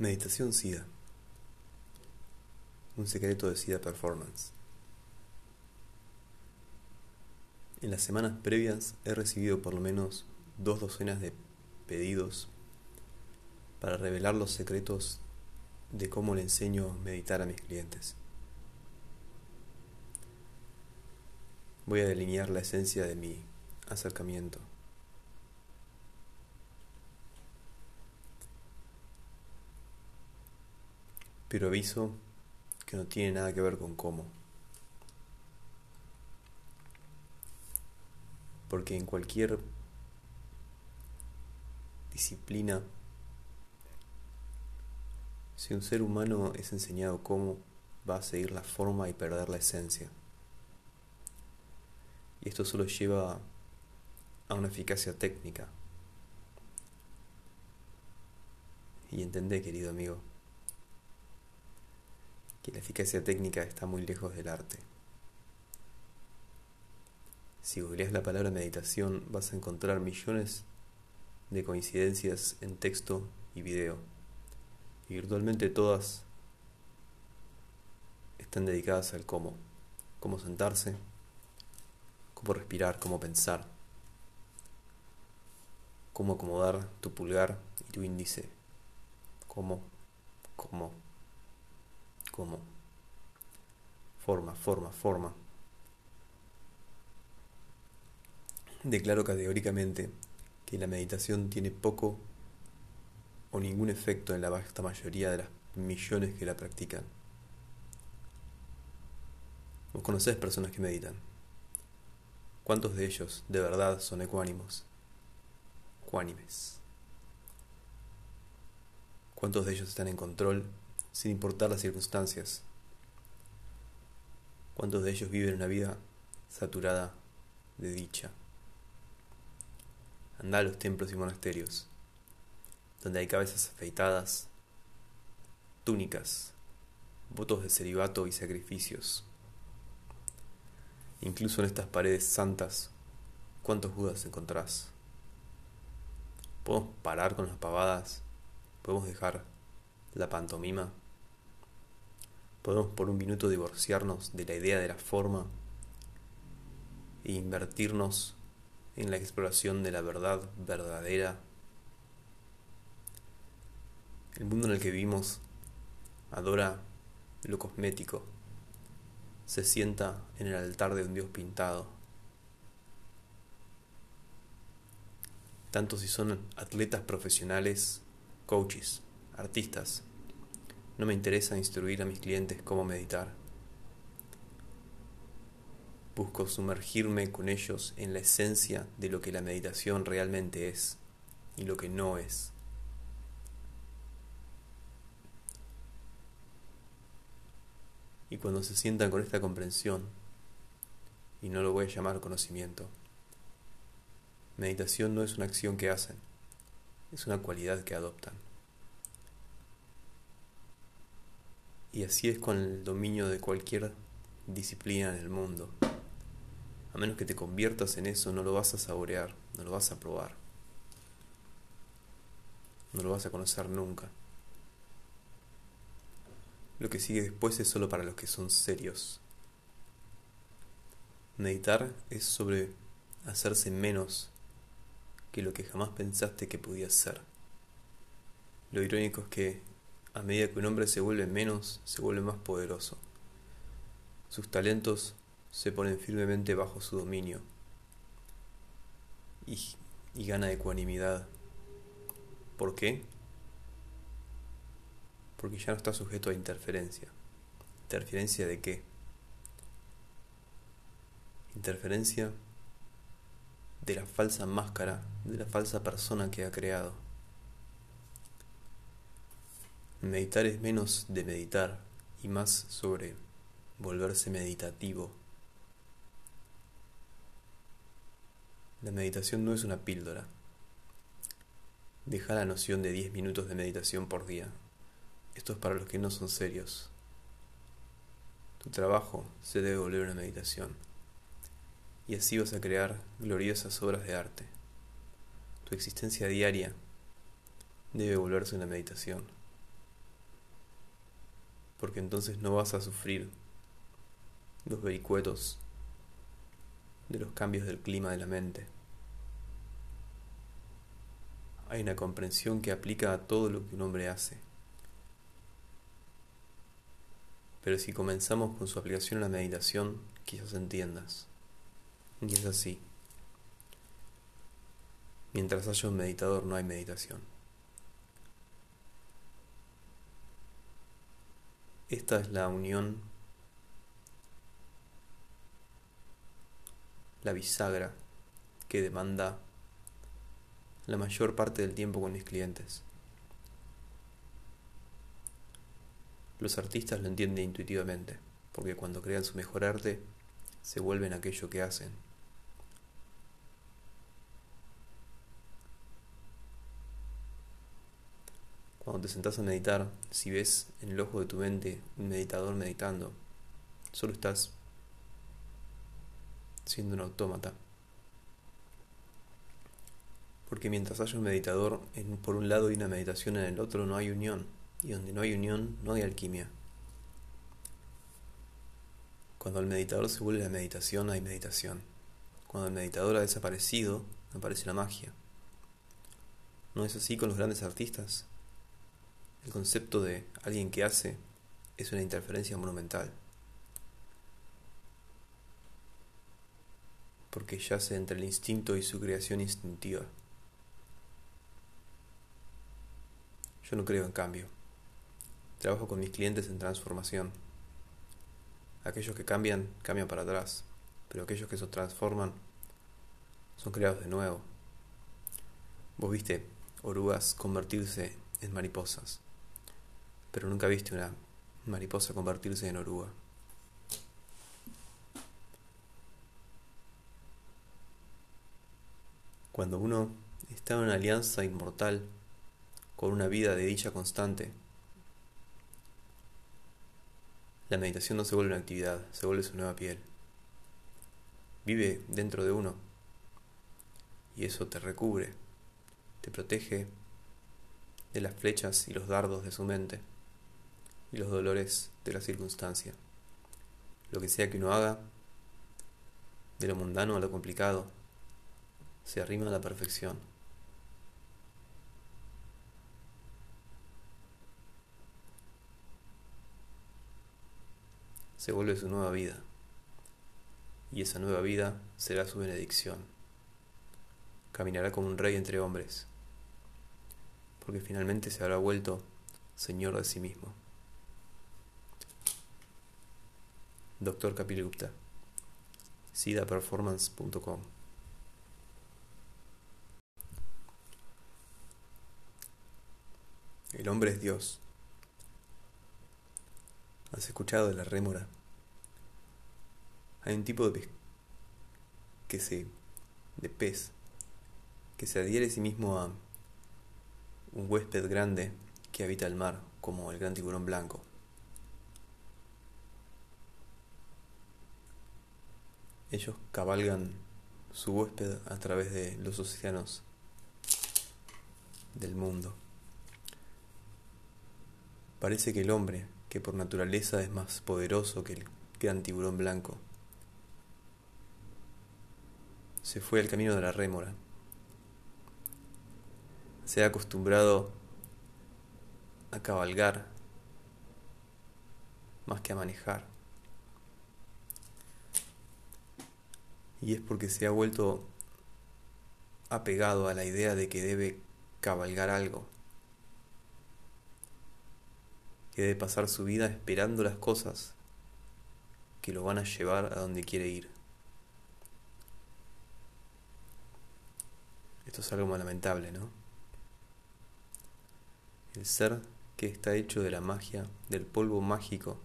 Meditación SIDA. Un secreto de SIDA Performance. En las semanas previas he recibido por lo menos dos docenas de pedidos para revelar los secretos de cómo le enseño a meditar a mis clientes. Voy a delinear la esencia de mi acercamiento. Pero aviso que no tiene nada que ver con cómo. Porque en cualquier disciplina, si un ser humano es enseñado cómo, va a seguir la forma y perder la esencia. Y esto solo lleva a una eficacia técnica. Y entendé, querido amigo, que la eficacia técnica está muy lejos del arte. Si googleas la palabra meditación vas a encontrar millones de coincidencias en texto y video. Y virtualmente todas están dedicadas al cómo. Cómo sentarse, cómo respirar, cómo pensar, cómo acomodar tu pulgar y tu índice, cómo, cómo como forma, forma, forma. Declaro categóricamente que la meditación tiene poco o ningún efecto en la vasta mayoría de las millones que la practican. Vos conocés personas que meditan. ¿Cuántos de ellos de verdad son ecuánimos? Ecuánimes. ¿Cuántos de ellos están en control sin importar las circunstancias. ¿Cuántos de ellos viven una vida saturada de dicha? Anda a los templos y monasterios, donde hay cabezas afeitadas, túnicas, votos de celibato y sacrificios. Incluso en estas paredes santas, ¿cuántos judas encontrás? ¿Podemos parar con las pavadas? ¿Podemos dejar la pantomima? Podemos por un minuto divorciarnos de la idea de la forma e invertirnos en la exploración de la verdad verdadera. El mundo en el que vivimos adora lo cosmético, se sienta en el altar de un Dios pintado. Tanto si son atletas profesionales, coaches, artistas, no me interesa instruir a mis clientes cómo meditar. Busco sumergirme con ellos en la esencia de lo que la meditación realmente es y lo que no es. Y cuando se sientan con esta comprensión, y no lo voy a llamar conocimiento, meditación no es una acción que hacen, es una cualidad que adoptan. Y así es con el dominio de cualquier disciplina en el mundo. A menos que te conviertas en eso, no lo vas a saborear, no lo vas a probar. No lo vas a conocer nunca. Lo que sigue después es solo para los que son serios. Meditar es sobre hacerse menos que lo que jamás pensaste que podías ser. Lo irónico es que a medida que un hombre se vuelve menos, se vuelve más poderoso. Sus talentos se ponen firmemente bajo su dominio y, y gana ecuanimidad. ¿Por qué? Porque ya no está sujeto a interferencia. ¿Interferencia de qué? Interferencia de la falsa máscara, de la falsa persona que ha creado. Meditar es menos de meditar y más sobre volverse meditativo. La meditación no es una píldora. Deja la noción de 10 minutos de meditación por día. Esto es para los que no son serios. Tu trabajo se debe volver una meditación. Y así vas a crear gloriosas obras de arte. Tu existencia diaria debe volverse una meditación. Porque entonces no vas a sufrir los vericuetos de los cambios del clima de la mente. Hay una comprensión que aplica a todo lo que un hombre hace. Pero si comenzamos con su aplicación a la meditación, quizás entiendas. Y es así. Mientras haya un meditador no hay meditación. Esta es la unión, la bisagra que demanda la mayor parte del tiempo con mis clientes. Los artistas lo entienden intuitivamente, porque cuando crean su mejor arte, se vuelven aquello que hacen. Cuando te sentás a meditar, si ves en el ojo de tu mente un meditador meditando, solo estás siendo un autómata. Porque mientras haya un meditador por un lado y una meditación en el otro, no hay unión. Y donde no hay unión, no hay alquimia. Cuando el meditador se vuelve a la meditación, hay meditación. Cuando el meditador ha desaparecido, aparece la magia. ¿No es así con los grandes artistas? El concepto de alguien que hace es una interferencia monumental. Porque yace entre el instinto y su creación instintiva. Yo no creo en cambio. Trabajo con mis clientes en transformación. Aquellos que cambian, cambian para atrás, pero aquellos que se transforman son creados de nuevo. Vos viste orugas convertirse en mariposas pero nunca viste una mariposa convertirse en oruga. Cuando uno está en una alianza inmortal con una vida de dicha constante, la meditación no se vuelve una actividad, se vuelve su nueva piel. Vive dentro de uno y eso te recubre, te protege de las flechas y los dardos de su mente y los dolores de la circunstancia. Lo que sea que uno haga, de lo mundano a lo complicado, se arrima a la perfección. Se vuelve su nueva vida. Y esa nueva vida será su benedicción. Caminará como un rey entre hombres, porque finalmente se habrá vuelto Señor de sí mismo. Dr. Kapil sidaperformance.com. El hombre es Dios. ¿Has escuchado de la rémora? Hay un tipo de pez que se de pez que se adhiere a sí mismo a un huésped grande que habita el mar, como el gran tiburón blanco. Ellos cabalgan su huésped a través de los océanos del mundo. Parece que el hombre, que por naturaleza es más poderoso que el gran tiburón blanco, se fue al camino de la rémora. Se ha acostumbrado a cabalgar más que a manejar. Y es porque se ha vuelto apegado a la idea de que debe cabalgar algo, que debe pasar su vida esperando las cosas que lo van a llevar a donde quiere ir. Esto es algo muy lamentable, ¿no? El ser que está hecho de la magia, del polvo mágico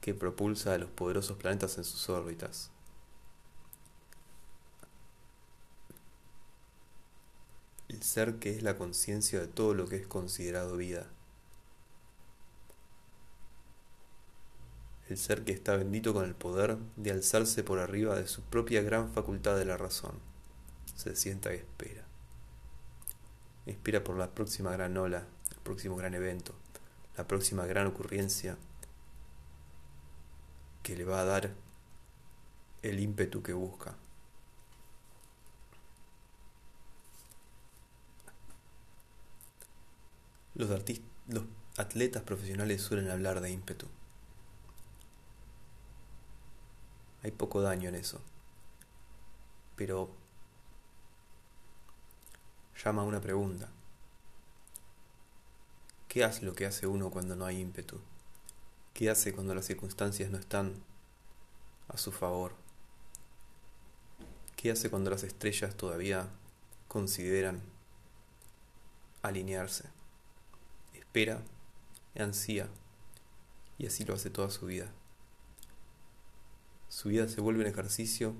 que propulsa a los poderosos planetas en sus órbitas. Ser que es la conciencia de todo lo que es considerado vida. El ser que está bendito con el poder de alzarse por arriba de su propia gran facultad de la razón. Se sienta y espera. Espera por la próxima gran ola, el próximo gran evento, la próxima gran ocurrencia que le va a dar el ímpetu que busca. Los, los atletas profesionales suelen hablar de ímpetu. Hay poco daño en eso. Pero llama a una pregunta. ¿Qué hace lo que hace uno cuando no hay ímpetu? ¿Qué hace cuando las circunstancias no están a su favor? ¿Qué hace cuando las estrellas todavía consideran alinearse? Espera, ansía, y así lo hace toda su vida. Su vida se vuelve un ejercicio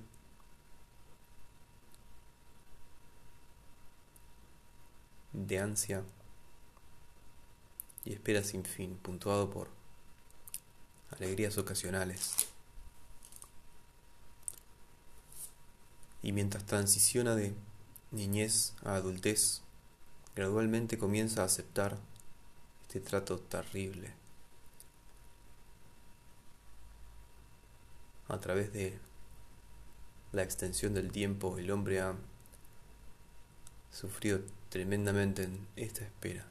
de ansia y espera sin fin, puntuado por alegrías ocasionales. Y mientras transiciona de niñez a adultez, gradualmente comienza a aceptar este trato terrible. A través de la extensión del tiempo, el hombre ha sufrido tremendamente en esta espera.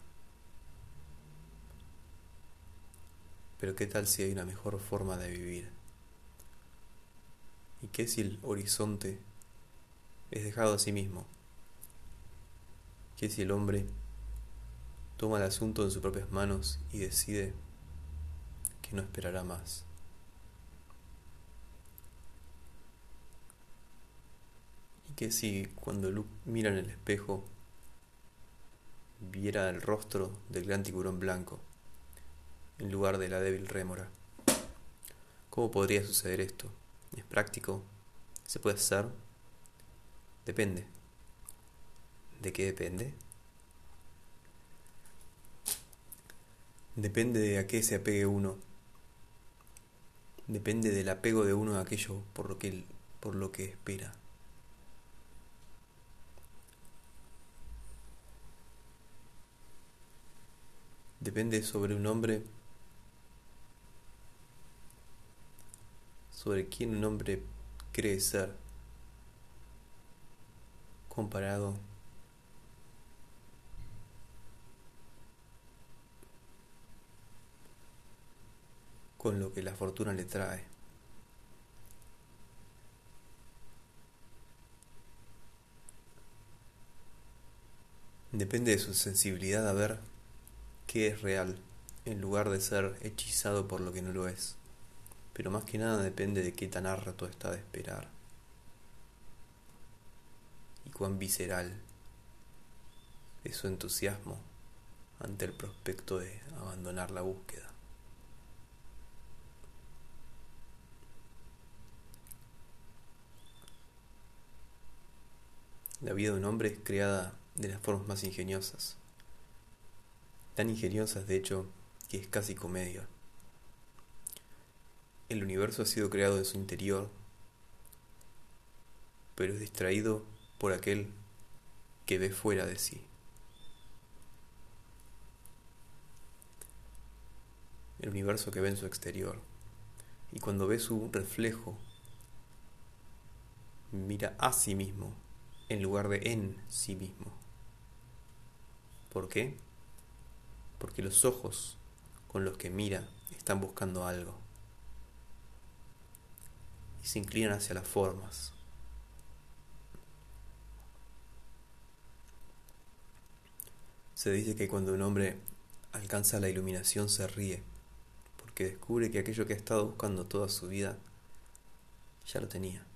Pero ¿qué tal si hay una mejor forma de vivir? ¿Y qué si el horizonte es dejado a sí mismo? ¿Qué si el hombre toma el asunto en sus propias manos y decide que no esperará más? ¿Y qué si cuando Luke mira en el espejo viera el rostro del gran tiburón blanco en lugar de la débil rémora. ¿Cómo podría suceder esto? ¿Es práctico? ¿Se puede hacer? Depende. ¿De qué depende? Depende de a qué se apegue uno. Depende del apego de uno a aquello por lo que, por lo que espera. Depende sobre un hombre sobre quién un hombre cree ser comparado con lo que la fortuna le trae. Depende de su sensibilidad a ver qué es real, en lugar de ser hechizado por lo que no lo es pero más que nada depende de qué tan harto está de esperar y cuán visceral es su entusiasmo ante el prospecto de abandonar la búsqueda. La vida de un hombre es creada de las formas más ingeniosas, tan ingeniosas de hecho que es casi comedia. El universo ha sido creado en su interior, pero es distraído por aquel que ve fuera de sí. El universo que ve en su exterior. Y cuando ve su reflejo, mira a sí mismo en lugar de en sí mismo. ¿Por qué? Porque los ojos con los que mira están buscando algo y se inclinan hacia las formas. Se dice que cuando un hombre alcanza la iluminación se ríe, porque descubre que aquello que ha estado buscando toda su vida ya lo tenía.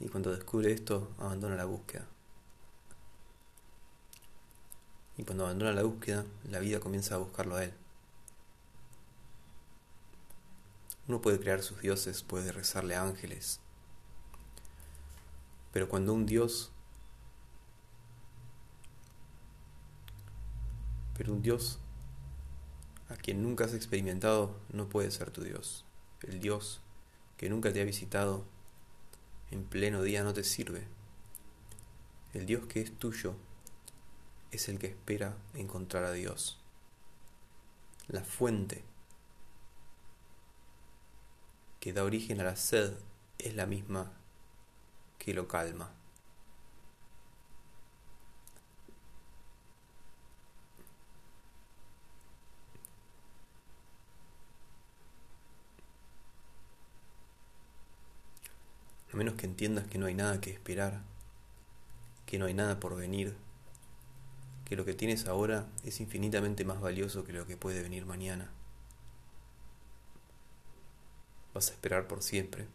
Y cuando descubre esto, abandona la búsqueda. Y cuando abandona la búsqueda, la vida comienza a buscarlo a él. Uno puede crear sus dioses, puede rezarle a ángeles. Pero cuando un dios, pero un dios a quien nunca has experimentado no puede ser tu dios. El dios que nunca te ha visitado en pleno día no te sirve. El dios que es tuyo es el que espera encontrar a Dios. la fuente que da origen a la sed es la misma que lo calma. Menos que entiendas que no hay nada que esperar, que no hay nada por venir, que lo que tienes ahora es infinitamente más valioso que lo que puede venir mañana. Vas a esperar por siempre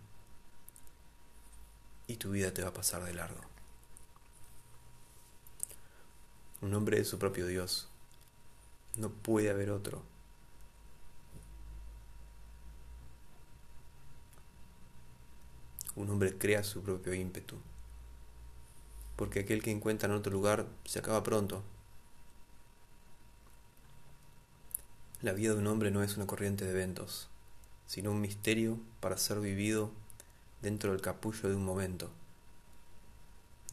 y tu vida te va a pasar de largo. Un hombre es su propio Dios. No puede haber otro. Un hombre crea su propio ímpetu. Porque aquel que encuentra en otro lugar se acaba pronto. La vida de un hombre no es una corriente de eventos, sino un misterio para ser vivido dentro del capullo de un momento,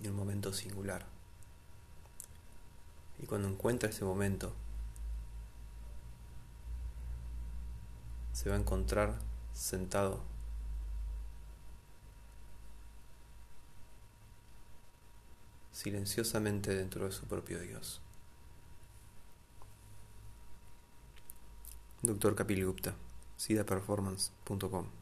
de un momento singular. Y cuando encuentra ese momento, se va a encontrar sentado silenciosamente dentro de su propio Dios. Dr. Kapil Gupta, sidaperformance.com